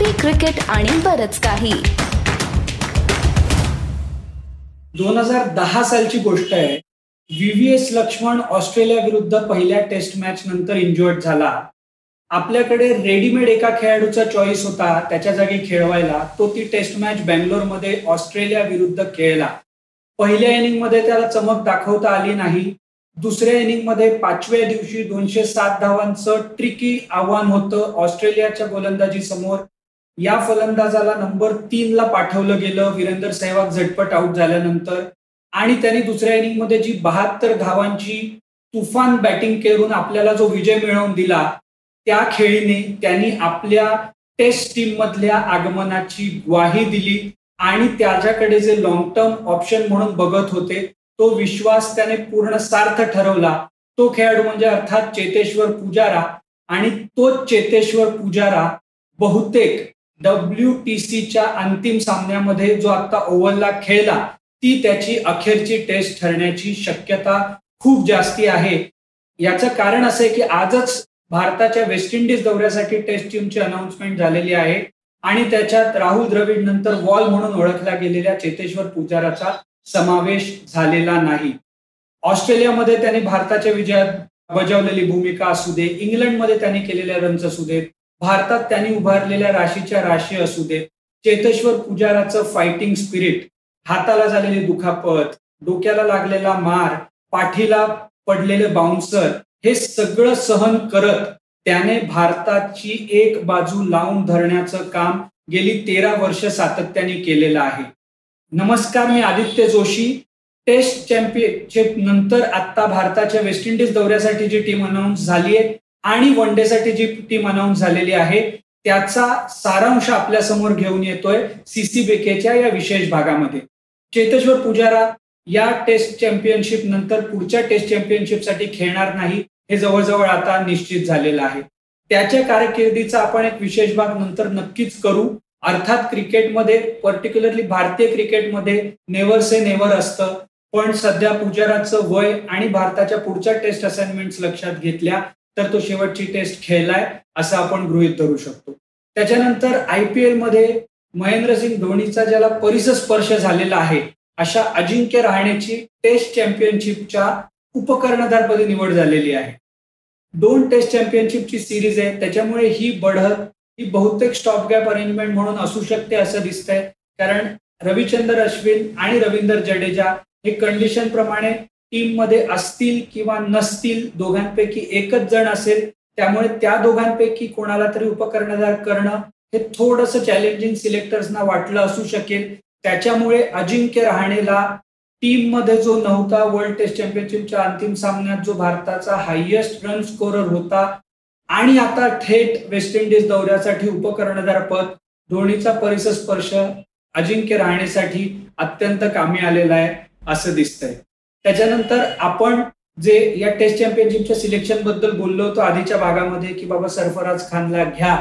Coffee cricket आणि बरच काही. दोन हजार दहा सालची गोष्ट आहे. व्हीव्हीएस लक्ष्मण ऑस्ट्रेलिया विरुद्ध पहिल्या टेस्ट मॅच नंतर इंजॉर्ड झाला. आपल्याकडे रेडीमेड एका खेळाडूचा चॉईस होता त्याच्या जागी खेळवायला. तो ती टेस्ट मॅच बँगलोरमध्ये ऑस्ट्रेलिया विरुद्ध खेळला. पहिल्या इनिंगमध्ये त्याला चमक दाखवता आली नाही. दुसऱ्या इनिंगमध्ये पाचव्या दिवशी दोनशे सात धावांचं ट्रिकी आव्हान होतं. ऑस्ट्रेलियाच्या गोलंदाजी समोर या फलंदाजाला नंबर तीनला पाठवलं गेलं. वीरेंद्र सेहवाग झटपट आऊट झाल्यानंतर. आणि त्यांनी दुसऱ्या इनिंगमध्ये जी बहात्तर धावांची तुफान बॅटिंग करून आपल्याला जो विजय मिळवून दिला त्या खेळीने त्यांनी आपल्या टेस्ट टीम मधल्या आगमनाची ग्वाही दिली. आणि त्याच्याकडे जे लॉंग टर्म ऑप्शन म्हणून बघत होते तो विश्वास त्याने पूर्ण सार्थ ठरवला. तो खेळाडू म्हणजे अर्थात चेतेश्वर पुजारा. आणि तोच चेतेश्वर पुजारा बहुतेक डब्ल्यू टी सीच्या अंतिम सामन्यामध्ये जो आता ओव्हलला खेळला ती त्याची अखेरची टेस्ट ठरण्याची शक्यता खूप जास्ती आहे. याचं कारण असं आहे की आजच भारताच्या वेस्ट इंडिज दौऱ्यासाठी टेस्ट टीमची अनाउन्समेंट झालेली आहे आणि त्याच्यात राहुल द्रविड नंतर वॉल म्हणून ओळखला गेलेल्या चेतेश्वर पुजाराचा समावेश झालेला नाही. ऑस्ट्रेलियामध्ये त्याने भारताच्या विजयात बजावलेली भूमिका असू दे इंग्लंडमध्ये त्यांनी केलेल्या रन्स असू देत भारतात त्यांनी उभारलेल्या राशीच्या राशी असू देत चेतेश्वर पुजाराचं फायटिंग स्पिरिट हाताला झालेली दुखापत डोक्याला लागलेला मार पाठीला पडलेले बाउन्सर हे सगळं सहन करत त्याने भारताची एक बाजू लावून धरण्याचं काम गेली तेरा वर्ष सातत्याने केलेलं आहे. नमस्कार मी आदित्य जोशी. टेस्ट चॅम्पियनशिप नंतर आता भारताच्या वेस्ट इंडिज दौऱ्यासाठी जी टीम अनाऊन्स झाली आहे आणि वन डे साठी जी टीम अनाऊन्स झालेली आहे त्याचा सारांश आपल्यासमोर घेऊन येतोय सीसी बेकेच्या या विशेष भागामध्ये. चेतेश्वर पुजारा या टेस्ट चॅम्पियनशिप नंतर पुढच्या टेस्ट चॅम्पियनशिपसाठी खेळणार नाही हे जवळजवळ आता निश्चित झालेलं आहे. त्याच्या कारकिर्दीचा आपण एक विशेष भाग नंतर नक्कीच करू. अर्थात क्रिकेटमध्ये पर्टिक्युलरली भारतीय क्रिकेटमध्ये नेवर से नेवर असतं. पण सध्या पुजाराचं वय आणि भारताच्या पुढच्या टेस्ट असाइनमेंट लक्षात घेतल्या तर तो शेवटची टेस्ट खेळलाय असं आपण गृहित धरू शकतो. त्याच्यानंतर आय पी एलमध्ये महेंद्रसिंग धोनीचा ज्याला परिसस्पर्श झालेला आहे अशा अजिंक्य राहण्याची टेस्ट चॅम्पियनशिपच्या उपकर्णधारपदी निवड झालेली आहे. दोन टेस्ट चॅम्पियनशिपची सिरीज आहे त्याच्यामुळे ही बढत ही बहुतेक स्टॉप गॅप अरेंजमेंट म्हणून असू शकते असं दिसतंय. कारण रविचंद्र अश्विन आणि रवींद्र जडेजा हे कंडिशन प्रमाणे टीममध्ये असतील किंवा नसतील दोघांपैकी एकच जण असेल त्यामुळे त्या दोघांपैकी कोणाला तरी उपकर्णधार करणं हे थोडंसं चॅलेंजिंग सिलेक्टर्सना वाटलं असू शकेल. त्याच्यामुळे अजिंक्य रहाणेला टीममध्ये जो नव्हता वर्ल्ड टेस्ट चॅम्पियनशिपच्या अंतिम सामन्यात जो भारताचा हायएस्ट रन स्कोरर होता आणि आता थेट वेस्ट इंडिज दौऱ्यासाठी उपकर्णधार पद धोनीचा परिसर स्पर्श अजिंक्य राहण्यासाठी अत्यंत कामी आलेला आहे असं दिसतंय. त्याच्यानंतर आपण जे या टेस्ट चॅम्पियनशिपच्या सिलेक्शनबद्दल बोललो होतो आधीच्या भागामध्ये की बाबा सरफराज खानला घ्या.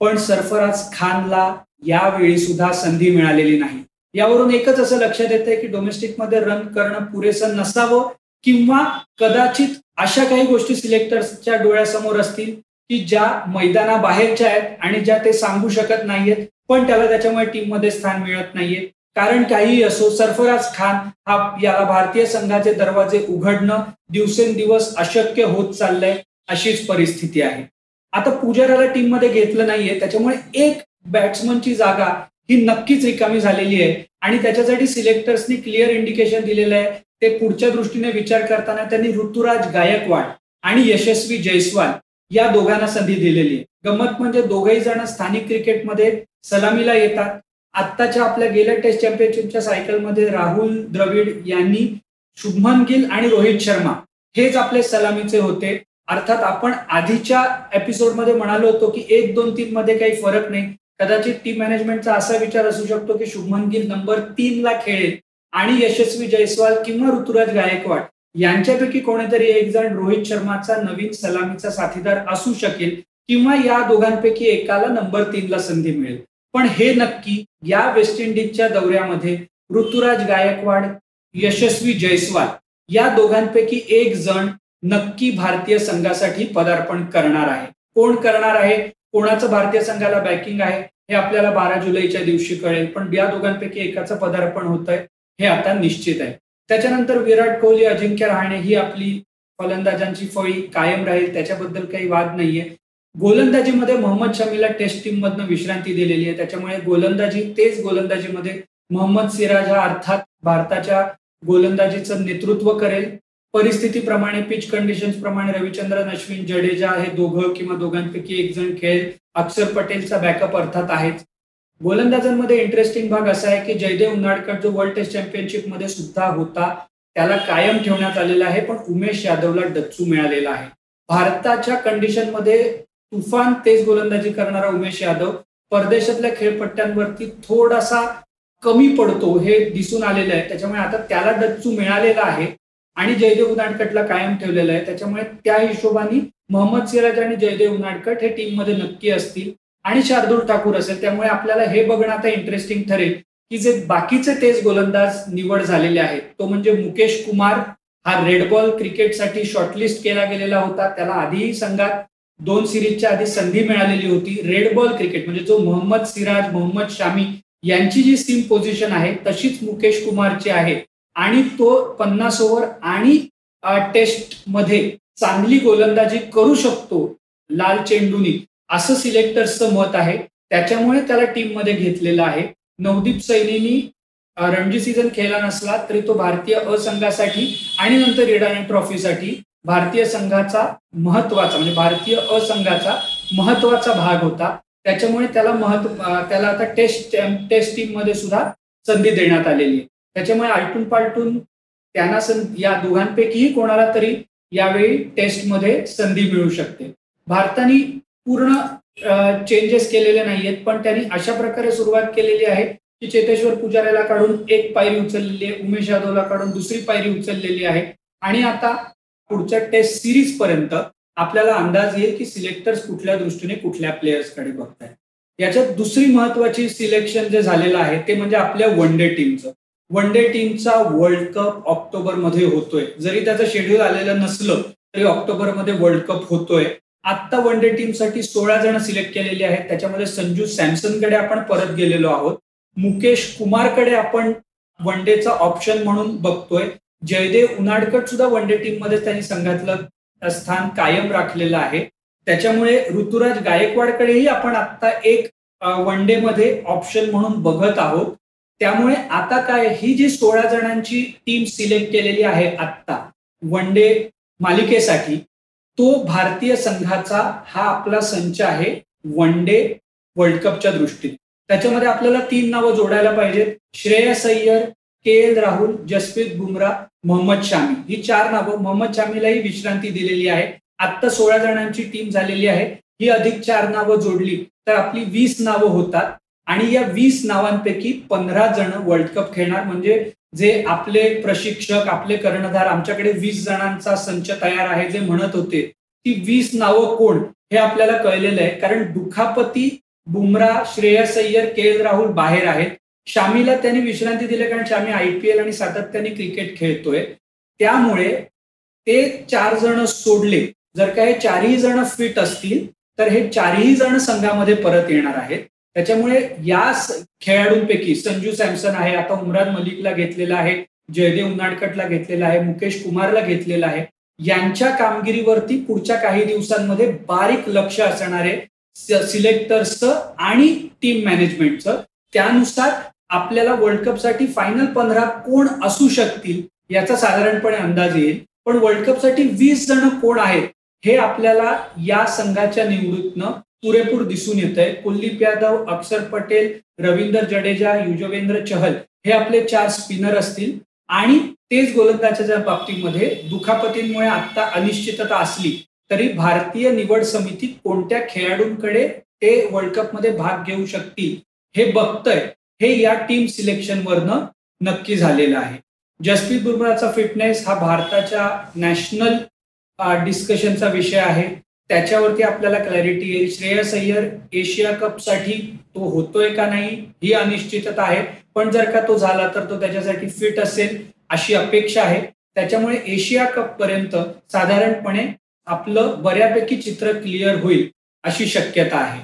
पण सरफराज खानला यावेळी सुद्धा संधी मिळालेली नाही. यावरून एकच असं लक्षात येतंय की डोमेस्टिकमध्ये रन करणं पुरेसं नसावं किंवा कदाचित अशा काही गोष्टी सिलेक्टर्सच्या डोळ्यासमोर असतील की ज्या मैदानाबाहेरच्या आहेत आणि ज्या ते सांगू शकत नाहीयेत पण त्याला त्याच्यामुळे टीममध्ये स्थान मिळत नाहीये. कारण काहीही असो सरफराज खान हा याला भारतीय संघाचे दरवाजे उघडणं दिवसेंदिवस अशक्य होत चाललंय अशीच परिस्थिती आहे. आता पुजाराला टीममध्ये घेतलं नाहीये त्याच्यामुळे एक बॅट्समनची जागा ही नक्कीच रिकामी झालेली आहे. आणि त्याच्यासाठी सिलेक्टर्सनी क्लिअर इंडिकेशन दिलेलं आहे. ते पुढच्या दृष्टीने विचार करताना त्यांनी ऋतुराज गायकवाड आणि यशस्वी जयस्वाल या दोघांना संधी दिलेली आहे. गंमत म्हणजे दोघही जण स्थानिक क्रिकेटमध्ये सलामीला येतात. आत्ताच्या आपल्या गेल्या टेस्ट चॅम्पियनशिपच्या सायकलमध्ये राहुल द्रविड यांनी शुभमन गिल आणि रोहित शर्मा हेच आपले सलामीचे होते. अर्थात आपण आधीच्या एपिसोडमध्ये म्हणालो होतो की एक दोन तीन मध्ये काही फरक नाही. कदाचित टीम मॅनेजमेंटचा असा विचार असू शकतो की शुभमन गिल नंबर तीन ला खेळेल आणि यशस्वी जयस्वाल किंवा ऋतुराज गायकवाड यांच्यापैकी कोणीतरी एक जण रोहित शर्माचा नवीन सलामीचा साथीदार असू शकेल किंवा या दोघांपैकी एकाला नंबर तीनला संधी मिळेल. पण हे नक्की या वेस्ट इंडिजच्या दौऱ्यामध्ये ऋतुराज गायकवाड यशस्वी जयस्वाल या दोघांपैकी एक जण नक्की भारतीय संघासाठी पदार्पण करणार आहे. कोण करणार आहे? कोणाचं भारतीय संघाला बॅकिंग आहे? हे आपल्याला बारा जुलैच्या दिवशी कळेल पण या दोघांपैकी एकाचं पदार्पण होत आहे हे आता निश्चित आहे. त्याच्यानंतर विराट कोहली अजिंक्य राहणे ही आपली फलंदाजांची फळी कायम राहील त्याच्याबद्दल काही वाद नाहीये. गोलंदाजीमध्ये मोहम्मद शमीला टेस्ट टीम मधनं विश्रांती दिलेली आहे. त्याच्यामुळे गोलंदाजी तेच गोलंदाजीमध्ये मोहम्मद सिराज हा अर्थात भारताच्या गोलंदाजीचं नेतृत्व करेल. परिस्थितीप्रमाणे पिच कंडिशन प्रमाणे रविचंद्रन अश्विन जडेजा हे दोघं किंवा दोघांपैकी एक जण खेळेल अक्षर पटेलचा बॅकअप अर्थात आहेच गोलंदाजांमध्ये इंटरेस्टिंग भाग असा आहे की जयदेव उन्हाडकर जो वर्ल्ड टेस्ट चॅम्पियनशिपमध्ये सुद्धा होता त्याला कायम ठेवण्यात आलेला आहे पण उमेश यादवला डच्चू मिळालेला आहे. भारताच्या कंडिशनमध्ये तुफान तेज गोलंदाजी करणारा उमेश यादव परदेशातल्या खेळपट्ट्यांवरती थोडासा कमी पडतो हे दिसून आलेलं आहे. त्याच्यामुळे आता त्याला डच्चू मिळालेला आहे आणि जयदेव उनाडकटला कायम ठेवलेलं आहे. त्याच्यामुळे त्या हिशोबाने मोहम्मद सिराज आणि जयदेव उनाडकट हे टीममध्ये नक्की असतील आणि शार्दूल ठाकूर असेल. त्यामुळे आपल्याला हे बघणं आता इंटरेस्टिंग ठरेल की जे बाकीचे तेज गोलंदाज निवड झालेले आहेत. तो म्हणजे मुकेश कुमार. हा रेड बॉल क्रिकेटसाठी शॉर्टलिस्ट केला गेलेला होता. त्याला आधीही संघात दोन सिरीजच्या आधी संधी मिळालेली होती रेड बॉल क्रिकेट म्हणजे जो मोहम्मद सिराज मोहम्मद शामी यांची जी सीम पोझिशन आहे तशीच मुकेश कुमारची आहे. आणि तो पन्नास ओव्हर आणि टेस्टमध्ये चांगली गोलंदाजी करू शकतो लाल चेंडूनी. असं सिलेक्टर्सचं मत आहे. त्याच्यामुळे त्याला टीममध्ये घेतलेलं आहे. नवदीप सैनीनी रणजी सीझन खेळला नसला तरी तो भारतीय असंघासाठी आणि नंतर इडानी ट्रॉफीसाठी भारतीय संघाचा महत्त्वाचा म्हणजे भारतीय असंघाचा महत्त्वाचा भाग होता. त्याच्यामुळे त्याला महत्त्व त्याला आता टेस्ट टेस्ट टीममध्ये सुद्धा संधी देण्यात आलेली आहे. त्याच्यामुळे आलटून पालटून त्यांना या दोघांपैकीही कोणाला तरी यावेळी टेस्टमध्ये संधी मिळू शकते. भारताने पूर्ण चेंजेस केलेले नाहीयेत पण त्यांनी अशा प्रकारे सुरुवात केलेली आहे की चेतेश्वर पुजाऱ्याला काढून एक पायरी उचललेली आहे उमेश यादवला काढून दुसरी पायरी उचललेली आहे. आणि आता पुढच्या टेस्ट सिरीज पर्यंत आपल्याला अंदाज येईल की सिलेक्टर्स कुठल्या दृष्टीने कुठल्या प्लेयर्सकडे बघताय याच्यात दुसरी महत्वाची सिलेक्शन जे झालेलं आहे ते म्हणजे आपल्या वन डे टीमचं वन डे टीमचा वर्ल्ड कप ऑक्टोबरमध्ये होतोय. जरी त्याचं शेड्यूल आलेलं नसलं तरी ऑक्टोबरमध्ये वर्ल्ड कप होतोय. आत्ता वन डे टीमसाठी सोळा जण सिलेक्ट केलेले आहेत. त्याच्यामध्ये संजू सॅमसनकडे आपण परत गेलेलो आहोत. मुकेश कुमारकडे आपण वन डेचा ऑप्शन म्हणून बघतोय. जयदेव उनाडकट सुद्धा वन डे टीममध्ये त्यांनी संघातलं स्थान कायम राखलेलं आहे. त्याच्यामुळे ऋतुराज गायकवाडकडेही आपण आता एक वन डे मध्ये ऑप्शन म्हणून बघत आहोत. त्यामुळे आता काय ही जी सोळा जणांची टीम सिलेक्ट केलेली आहे आत्ता वन डे मालिकेसाठी तो भारतीय संघाचा हा आपला संच आहे वन डे वर्ल्ड कपच्या दृष्टीने. त्याच्यामध्ये आपल्याला तीन नावं जोडायला पाहिजेत. Shreyas Iyer K L Rahul Jasprit Bumrah Mohammed Shami. ही चार नावं मोहम्मद शामीलाही विश्रांती दिलेली आहे आत्ता सोळा जणांची टीम झालेली आहे. ही अधिक चार नावं जोडली तर आपली वीस नावं होतात. आणि या वीस नावांपैकी पंधरा जण वर्ल्ड कप खेळणार. म्हणजे जे आपले प्रशिक्षक आपले कर्णधार आमच्याकडे वीस जणांचा संच तयार आहे जे म्हणत होते ती वीस नावं कोण हे आपल्याला कळलेलं आहे. कारण दुखापती बुमरा श्रेयस अय्यर के एल राहुल बाहेर आहेत. शामीला त्यांनी विश्रांती दिली कारण शामी आयपीएल आणि सातत्याने क्रिकेट खेळतोय. त्यामुळे ते चार जण सोडले. जर का हे चारही जण फिट असतील तर हे चारही जण संघामध्ये परत येणार आहेत. त्याच्यामुळे या खेळाडूंपैकी संजू सॅमसन आहे आता उमरान मलिकला घेतलेला आहे जयदेव उनाडकटला घेतलेला आहे मुकेश कुमारला घेतलेला आहे. यांच्या कामगिरीवरती पुढच्या काही दिवसांमध्ये बारीक लक्ष असणारे सिलेक्टर्सचं आणि टीम मॅनेजमेंटचं. त्यानुसार आपल्याला वर्ल्ड कपसाठी फायनल पंधरा कोण असू शकतील याचा साधारणपणे अंदाज येईल. पण वर्ल्ड कपसाठी वीस जण कोण आहेत हे आपल्याला या संघाच्या निवडीतनं पुरेपूर दिसून येत आहे कुलदीप यादव अक्षर पटेल रवींद्र जडेजा युजवेंद्र चहल हे आपले चार स्पिनर असतील. आणि तेच गोलंदाजाच्या बाबतीमध्ये दुखापतींमुळे आता अनिश्चितता असली तरी भारतीय निवड समिती कोणत्या खेळाडूंकडे ते वर्ल्ड कपमध्ये भाग घेऊ शकतील हे बघतय. हे या टीम सिलेक्शनवरनं नक्की झालेलं आहे. जसप्रीत बुमराचा फिटनेस हा भारताच्या नॅशनल डिस्कशनचा विषय आहे. त्याच्यावरती आपल्याला क्लॅरिटी येईल. श्रेयस अय्यर एशिया कपसाठी तो होतोय का नाही ही अनिश्चितता आहे. पण जर का तो झाला तर तो त्याच्यासाठी फिट असेल अशी अपेक्षा आहे. त्याच्यामुळे एशिया कप पर्यंत साधारणपणे आपलं बऱ्यापैकी चित्र क्लिअर होईल अशी शक्यता आहे.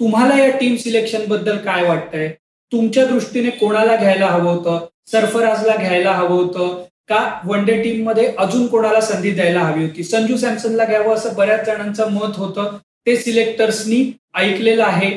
तुम्हाला या टीम सिलेक्शनबद्दल काय वाटतंय? तुमच्या दृष्टीने कोणाला घ्यायला हवं होतं? सरफराजला घ्यायला हवं होतं? का वन डे टीममध्ये अजून कोणाला संधी द्यायला हवी होती? संजू सॅमसनला घ्यावं असं बऱ्याच जणांचं मत होतं. ते सिलेक्टर्सनी ऐकलेलं आहे.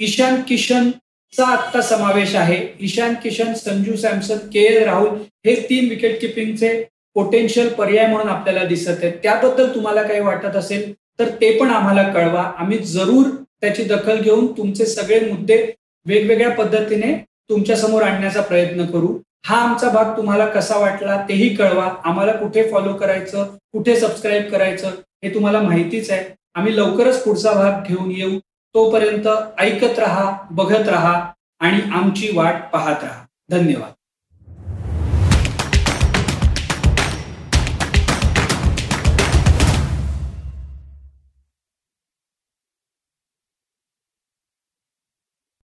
ईशान किशनचा आत्ता समावेश आहे. ईशान किशन संजू सॅमसन के एल राहुल हे तीन विकेट किपिंगचे पोटेन्शियल पर्याय म्हणून आपल्याला दिसत आहेत. त्याबद्दल तुम्हाला काही वाटत असेल तर ते पण आम्हाला कळवा. आम्ही जरूर त्याची दखल घेऊन तुमचे सगळे मुद्दे वेगवेगळ्या पद्धतीने तुमच्यासमोर आणण्याचा प्रयत्न करू. हा आमचा भाग तुम्हाला कसा वाटला तेही कळवा. आम्हाला कुठे फॉलो करायचं कुठे सबस्क्राईब करायचं हे तुम्हाला माहितीच आहे. आम्ही लवकरच पुढचा भाग घेऊन येऊ. तोपर्यंत ऐकत राहा बघत राहा आणि आमची वाट पाहत राहा. धन्यवाद.